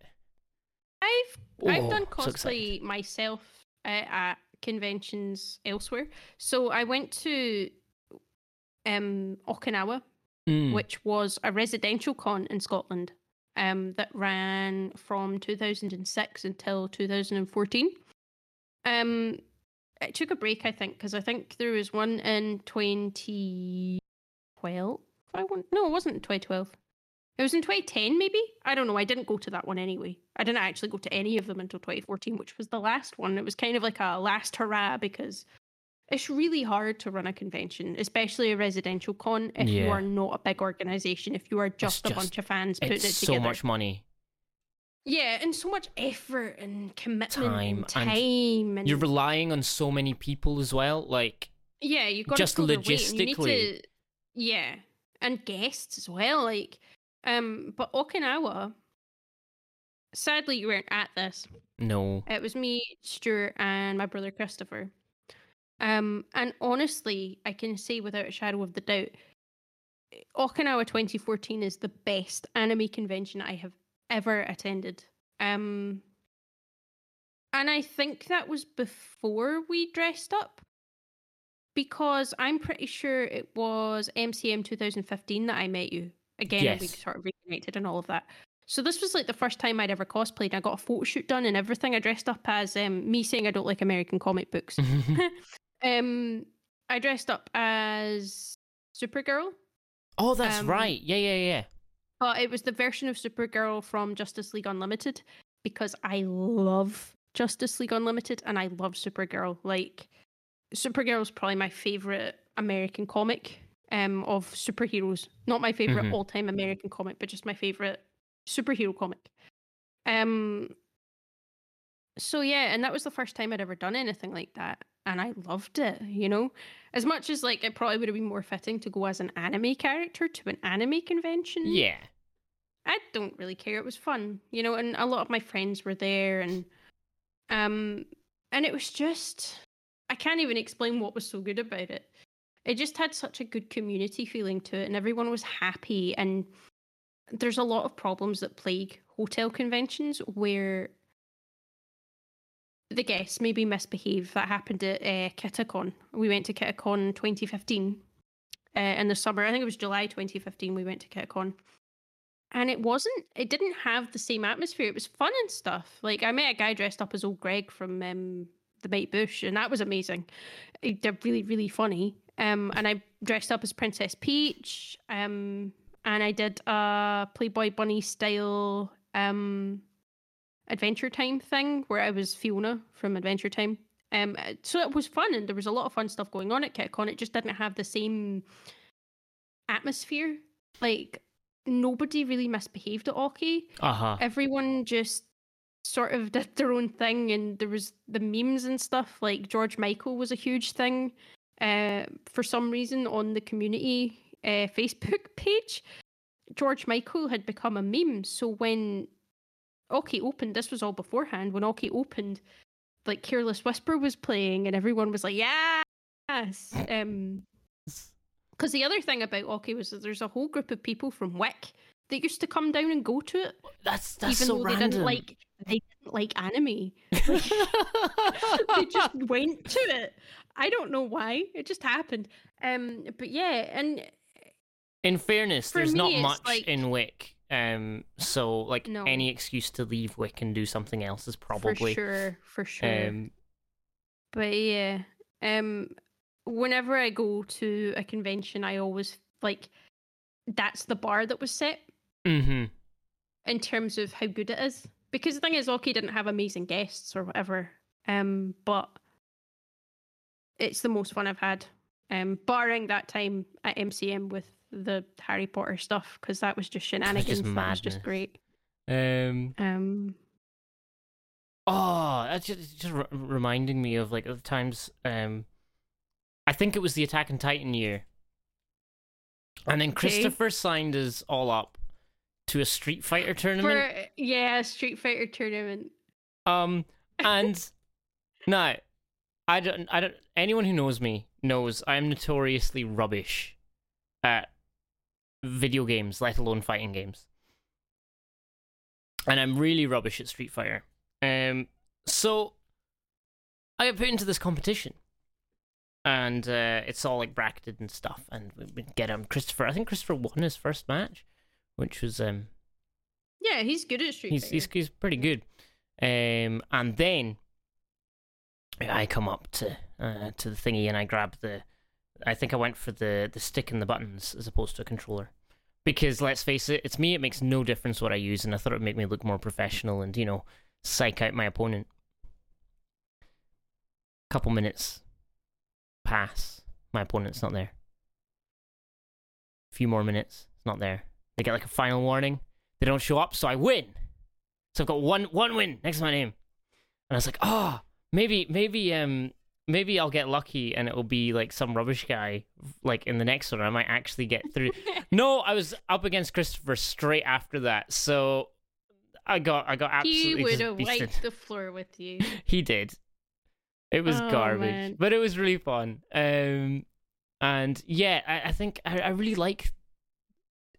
I've I've Oh, done so cosplay myself uh, at conventions elsewhere. So I went to um Okinawa, Mm. which was a residential con in Scotland um that ran from 2006 until 2014. Um it took a break, I think, because I think there was one in 2012. I want no, it wasn't 2012. It was in 2010, maybe. I don't know. I didn't go to that one anyway. I didn't actually go to any of them until 2014, which was the last one. It was kind of like a last hurrah because it's really hard to run a convention, especially a residential con, if you are not a big organization. If you are just a bunch of fans putting It's it so much money. Yeah, and so much effort and commitment Time, and time and You're relying on so many people as well. Like, yeah, you've got just to pull their weight and you need logistically. to, yeah, and guests as well. Like, um, but Okinawa. Sadly, you weren't at this. no. It was me, Stuart, and my brother Christopher. Um, and honestly, I can say without a shadow of the doubt, Okinawa 2014 is the best anime convention I have ever attended. Um, and I think that was before we dressed up, because I'm pretty sure it was MCM 2015 that I met you. Again, we sort of reconnected and all of that. So this was like the first time I'd ever cosplayed. I got a photo shoot done and everything. I dressed up as um, me saying I don't like American comic books. um, I dressed up as Supergirl, oh, that's Um, right. Yeah, yeah, yeah. but it was the version of Supergirl from Justice League Unlimited because I love Justice League Unlimited and I love Supergirl. Like Supergirl is probably my favorite American comic um, of superheroes. Not my favorite Mhm. all-time American comic, but just my favorite superhero comic. Um. So yeah, and that was the first time I'd ever done anything like that, and I loved it. You know, as much as like it probably would have been more fitting to go as an anime character to an anime convention. Yeah. I don't really care. It was fun, you know, and a lot of my friends were there and um and it was just I can't even explain what was so good about it. It just had such a good community feeling to it and everyone was happy and there's a lot of problems that plague hotel conventions where the guests maybe misbehave. That happened at uh, Kitacon. We went to Kitacon in 2015 uh, in the summer. I think it was July 2015 we went to Kitacon and it wasn't it didn't have the same atmosphere it was fun and stuff like i met a guy dressed up as old greg from um the Mighty Boosh and that was amazing they're really really funny um and i dressed up as princess peach um and i did a playboy bunny style um adventure time thing where i was fiona from adventure time um so it was fun and there was a lot of fun stuff going on at Kitacon it just didn't have the same atmosphere like nobody really misbehaved at Oki. Uh huh. Everyone just sort of did their own thing, and there was the memes and stuff. Like George Michael was a huge thing uh, for some reason on the community uh, Facebook page. George Michael had become a meme, so when Oki opened, this was all beforehand. When Oki opened, like Careless Whisper was playing, and everyone was like, "Yes!" Um, because the other thing about Oki was that there's a whole group of people from Wick that used to come down and go to it, That's that's even so though random. they didn't like they didn't like anime. they just went to it. I don't know why. It just happened. Um, but yeah, and In fairness, there's me, not much like- in Wick. Um, so like No. any excuse to leave Wick and do something else is probably for sure, for sure. Um, But yeah, um, whenever I go to a convention, I always like that's the bar that was set hmm in terms of how good it is. Because the thing is, Oki didn't have amazing guests or whatever, um, but it's the most fun I've had, um, barring that time at MCM with the Harry Potter stuff, because that was just shenanigans. that was just great. Um. Um, Oh, that's just, just r- reminding me of like the times. Um, I think it was the Attack on Titan year, and then Okay. Christopher signed us all up to a Street Fighter tournament. Yeah, Street Fighter tournament. Um, and now, I don't, I don't. Anyone who knows me knows I'm notoriously rubbish at video games, let alone fighting games. And I'm really rubbish at Street Fighter. Um, so I got put into this competition, and uh, it's all like bracketed and stuff. And we we get him, Christopher. I think Christopher won his first match, which was um Yeah, he's good at Street he's, Fighter. he's he's pretty good. Um, and then I come up to uh, to the thingy, and I grab the. I think I went for the the stick and the buttons as opposed to a controller, because let's face it, it's me. It makes no difference what I use, and I thought it would make me look more professional and you know psych out my opponent. Couple minutes pass, my opponent's not there. A few more minutes, it's not there. They get like a final warning. They don't show up, so I win. So I've got one one win next to my name. And I was like, oh, maybe maybe um maybe I'll get lucky and it'll be like some rubbish guy like in the next one. I might actually get through. no, I was up against Christopher straight after that, so I got I got absolutely. He would have wiped the floor with you. He did. It was Oh, garbage, man. but it was really fun. Um, and yeah, I, I think I, I really like,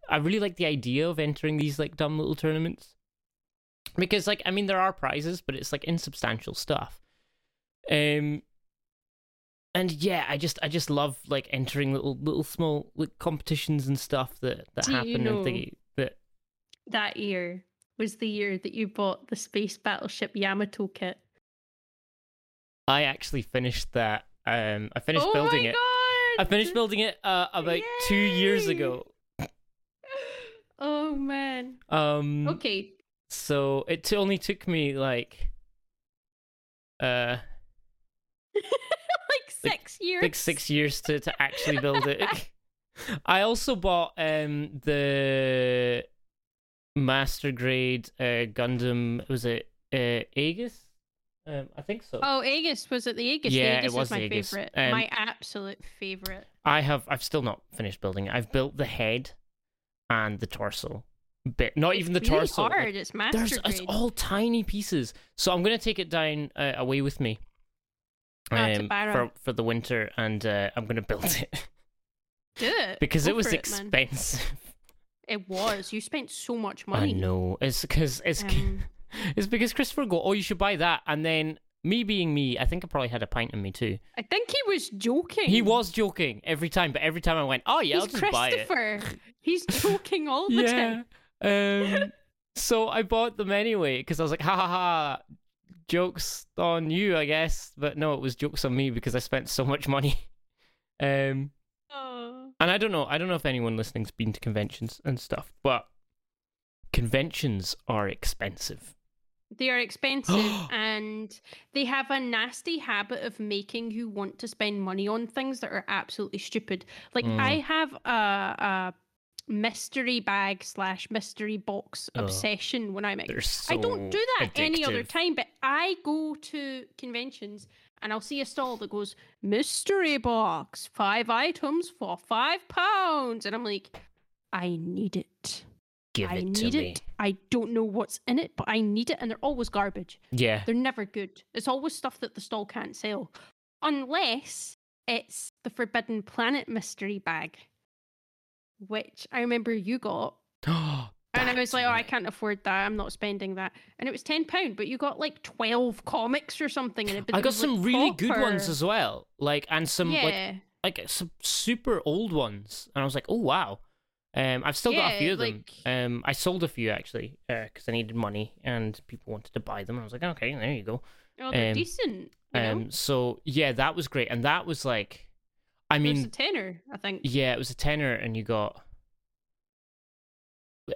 I really like the idea of entering these like dumb little tournaments, because like I mean there are prizes, but it's like insubstantial stuff. Um, and yeah, I just I just love like entering little little small like competitions and stuff that that Do you happen know- and that That year was the year that you bought the space battleship Yamato kit. I actually finished that. Um, I finished oh building my it. God! I finished building it uh, about two years ago. Oh man. Um, Okay. so it t- only took me like, uh, like six years. like six years to to actually build it. I also bought um the master grade uh Gundam. Was it uh Aegis? Um, I think so. Oh, Aegis was it the Aegis? Yeah, the it Aegis was is my Aegis. favorite. Um, my absolute favorite. I have. I've still not finished building it. I've built the head and the torso. Bit, not even the it's really torso. like, hard. it's master There's grade. it's all tiny pieces. So I'm gonna take it down uh, away with me um, Barra. for for the winter, and uh, I'm gonna build it Do it because Go it was man. expensive. It was. You spent so much money. I know it's because it's Um, it's because Christopher go, oh, you should buy that, and then me being me, I think I probably had a pint in me too. I think he was joking. He was joking every time, but every time I went, oh yeah, I'll He's just buy it. Christopher. He's joking all the time. Yeah. Um, so I bought them anyway because I was like, ha ha ha, jokes on you, I guess. But no, it was jokes on me because I spent so much money. Um, Oh. and I don't know, I don't know if anyone listening's been to conventions and stuff, but conventions are expensive. They are expensive and they have a nasty habit of making you want to spend money on things that are absolutely stupid. Like Mm. I have a, a mystery bag slash mystery box Ugh. obsession when I'm at They're so I don't do that any other time, but I go to conventions and I'll see a stall that goes mystery box, five items for five pounds, and I'm like, I need it. Give I it to need me. it. I don't know what's in it, but I need it, and they're always garbage. Yeah. They're never good. It's always stuff that the stall can't sell, unless it's the Forbidden Planet mystery bag, which I remember you got. And I was like, oh, I can't afford that. I'm not spending that. And it was ten pound, but you got like twelve comics or something in it. I got was, like, some really good ones as well, like and some like like some super old ones, and I was like, oh wow. Um, I've still got a few of them. like- Um, I sold a few actually, because I needed money and people wanted to buy them. I was like, okay, there you go. oh, they're um, decent. You know, Um, so yeah, that was great, and that was like, I it was a mean, tenner, I think. yeah, it was a tenner, and you got.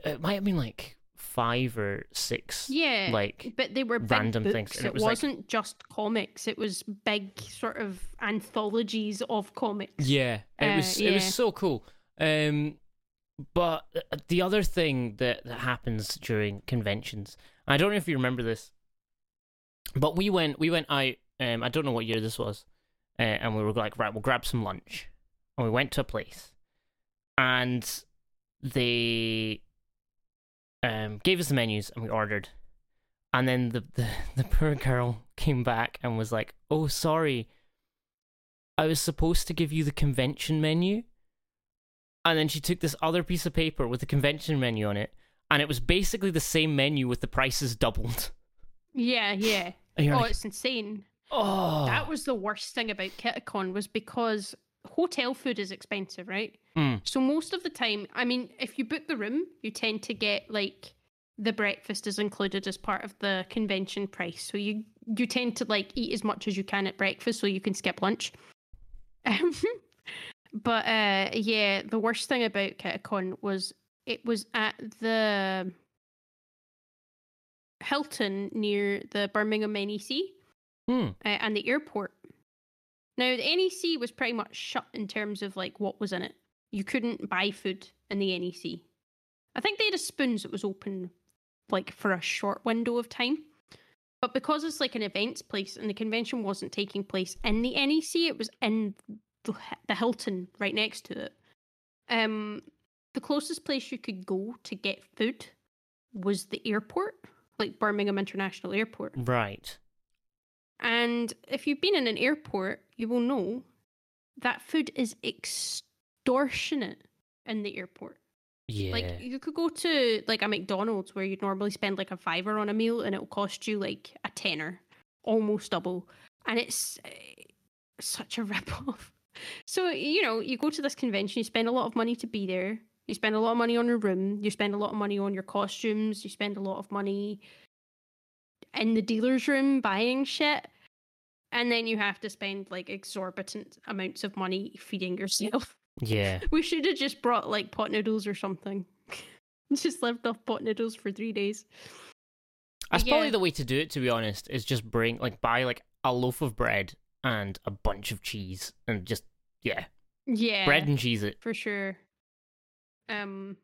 It might have been like five or six. Yeah, like but they were random books. things, and It, it was like- wasn't just comics. It was big sort of anthologies of comics. Yeah, it Uh, was it was so cool. Um, but uh, the other thing that that happens during conventions, I don't know if you remember this, but we went we went out. Um, I don't know what year this was, uh, and we were like, right, we'll grab some lunch, and we went to a place, and they um gave us the menus, and we ordered, and then the the, the poor girl came back and was like, oh, sorry. I was supposed to give you the convention menu. And then she took this other piece of paper with the convention menu on it, and it was basically the same menu with the prices doubled. yeah, yeah. Oh, like, it's insane. oh, That was the worst thing about Kitacon was because hotel food is expensive, right? Mm. So most of the time, I mean, if you book the room, you tend to get like the breakfast is included as part of the convention price. So you you tend to like eat as much as you can at breakfast so you can skip lunch. But uh, yeah, the worst thing about Kitacon was it was at the Hilton near the Birmingham NEC Hmm. uh, and the airport. Now the NEC was pretty much shut in terms of like what was in it. You couldn't buy food in the NEC. I think they had a spoons that was open like for a short window of time. But because it's like an events place and the convention wasn't taking place in the NEC, it was in the, the Hilton right next to it. Um, the closest place you could go to get food was the airport, like Birmingham International Airport. Right. And if you've been in an airport, you will know that food is extortionate in the airport. Yeah. Like you could go to like a McDonald's where you'd normally spend like a fiver on a meal and it'll cost you like a tenner, almost double. And it's uh, such a rip off. So, you know, you go to this convention, you spend a lot of money to be there. You spend a lot of money on your room, you spend a lot of money on your costumes, you spend a lot of money in the dealer's room buying shit. And then you have to spend like exorbitant amounts of money feeding yourself. yeah. We should have just brought like pot noodles or something. just lived off pot noodles for three days. That's Yeah. probably the way to do it. To be honest, is just bring like buy like a loaf of bread and a bunch of cheese and just yeah, Yeah, bread and cheese it. for sure. Um,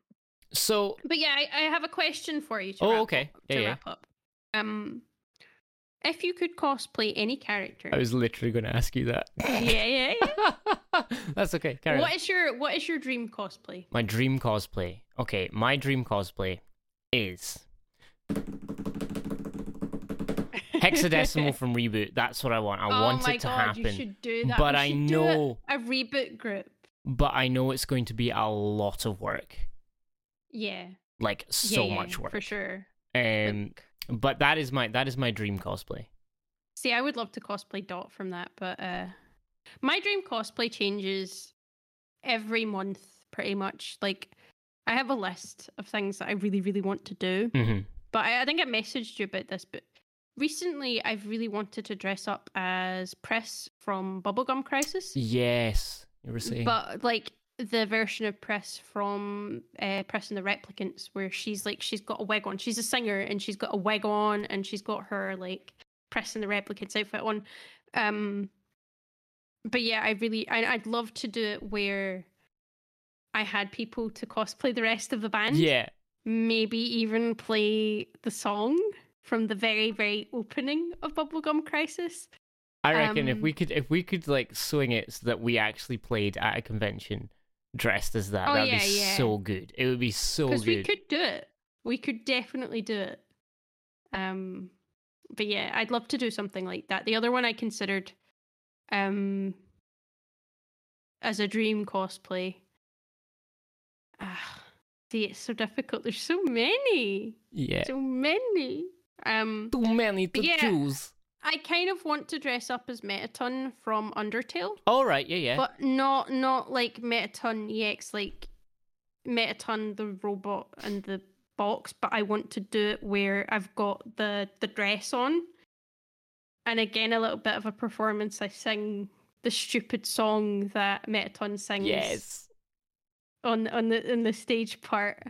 So but yeah, I, I have a question for you. To Oh, wrap okay. Up, Yeah, to yeah. wrap up. Um, if you could cosplay any character, I was literally going to ask you that. yeah, yeah, yeah. That's okay. Carry on. What is your what is your dream cosplay? My dream cosplay. Okay, my dream cosplay is hexadecimal from reboot. That's what I want. I oh want it to god, happen. you should do that. But I should do it. know- a reboot group. But I know it's going to be a lot of work. Yeah, Like so yeah, much work. for sure. Um but that is my that is my dream cosplay. See, I would love to cosplay Dot from that, but uh my dream cosplay changes every month pretty much. Like I have a list of things that I really, really want to do. hmm But I, I think I messaged you about this, but recently I've really wanted to dress up as Priss from Bubblegum Crisis. Yes. You were saying But like the version of Priss from uh, Priss and the Replicants, where she's like she's got a wig on. She's a singer and she's got a wig on, and she's got her like Priss and the Replicants outfit on. Um, but yeah, I really I, I'd love to do it where I had people to cosplay the rest of the band. Yeah. Maybe even play the song from the very very opening of Bubblegum Crisis. I reckon if Um, we could if we could like swing it so that we actually played at a convention dressed as that, Oh, that'd yeah, be yeah. so good. It would be so good. because we could do it. We could definitely do it. Um, but yeah, I'd love to do something like that. The other one I considered, um, as a dream cosplay. Ah, see, it's so difficult. There's so many, Yeah. so many. Um, Too many to yeah. choose. I kind of want to dress up as Mettaton from Undertale. All right, yeah, yeah. but not not like Mettaton EX, like Mettaton the robot and the box. But I want to do it where I've got the the dress on, and again a little bit of a performance. I sing the stupid song that Mettaton sings yes. on on the in the stage part.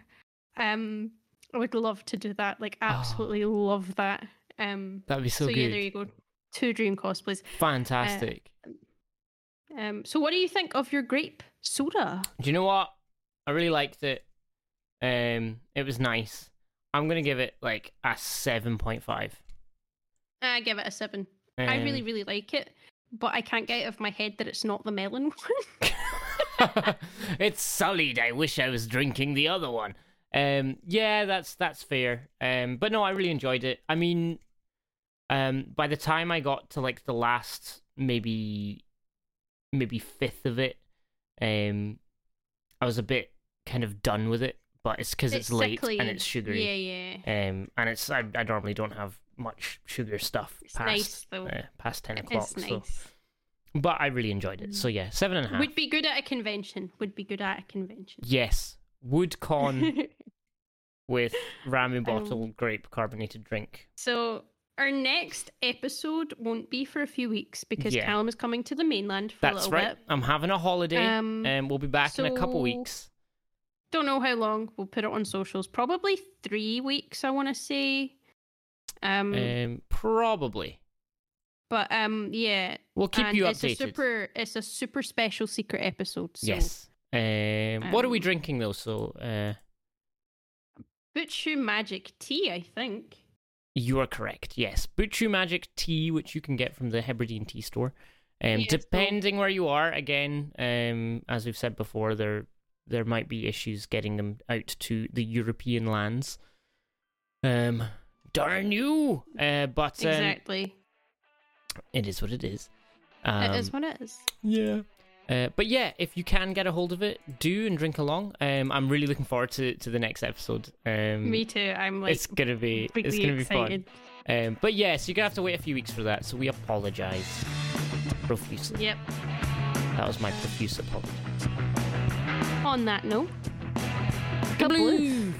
Um, I would love to do that. Like absolutely love that. Um, That'd be so, so, yeah, there you go. Two dream cosplays. Fantastic. Um, so what do you think of your grape soda? Do you know what? I really liked it. Um, it was nice. I'm gonna give it like a seven point five. I give it a seven. Um, I really, really like it, but I can't get out of my head that it's not the melon one. it's sullied. I wish I was drinking the other one. Um, yeah, that's that's fair. Um, but no, I really enjoyed it. I mean, um, by the time I got to like the last maybe maybe fifth of it, um, I was a bit kind of done with it. But it's because it's, late sickly. and it's sugary. Yeah, yeah. Um, and it's I, I normally don't have much sugar stuff It's past nice though. uh, past ten o'clock. It's So, but I really enjoyed it. So yeah, seven and a half. Would be good at a convention. Would be good at a convention. Yes, would con with Ramune Um, bottle grape carbonated drink. so our next episode won't be for a few weeks because Yeah. Callum is coming to the mainland for a That's little right. bit. I'm having a holiday, Um, and we'll be back in a couple weeks. Don't know how long. We'll put it on socials. Probably three weeks, I want to say. Um, Um, probably. but um, yeah. We'll keep and you it's a super, it's a super special secret episode. So yes. Um, what are we um, drinking though? So, uh, Butchu Magic Tea, I think. you are correct. Yes, Butchu Magic Tea, which you can get from the Hebridean Tea Store. Um, Yeah, so- depending where you are, again, um, as we've said before, there there might be issues getting them out to the European lands. Um, darn you! Uh, but um, Exactly. it is what it is. Um, it is what it is. Yeah. Uh, but yeah, if you can get a hold of it, do and drink along. Um, I'm really looking forward to, to the next episode. Um, Me too. I'm like it's gonna be it's gonna be excited. fun. Um, but yes, you're gonna have to wait a few weeks for that. So we apologize profusely. Yep. That was my profuse apology. On that note, Kabloof.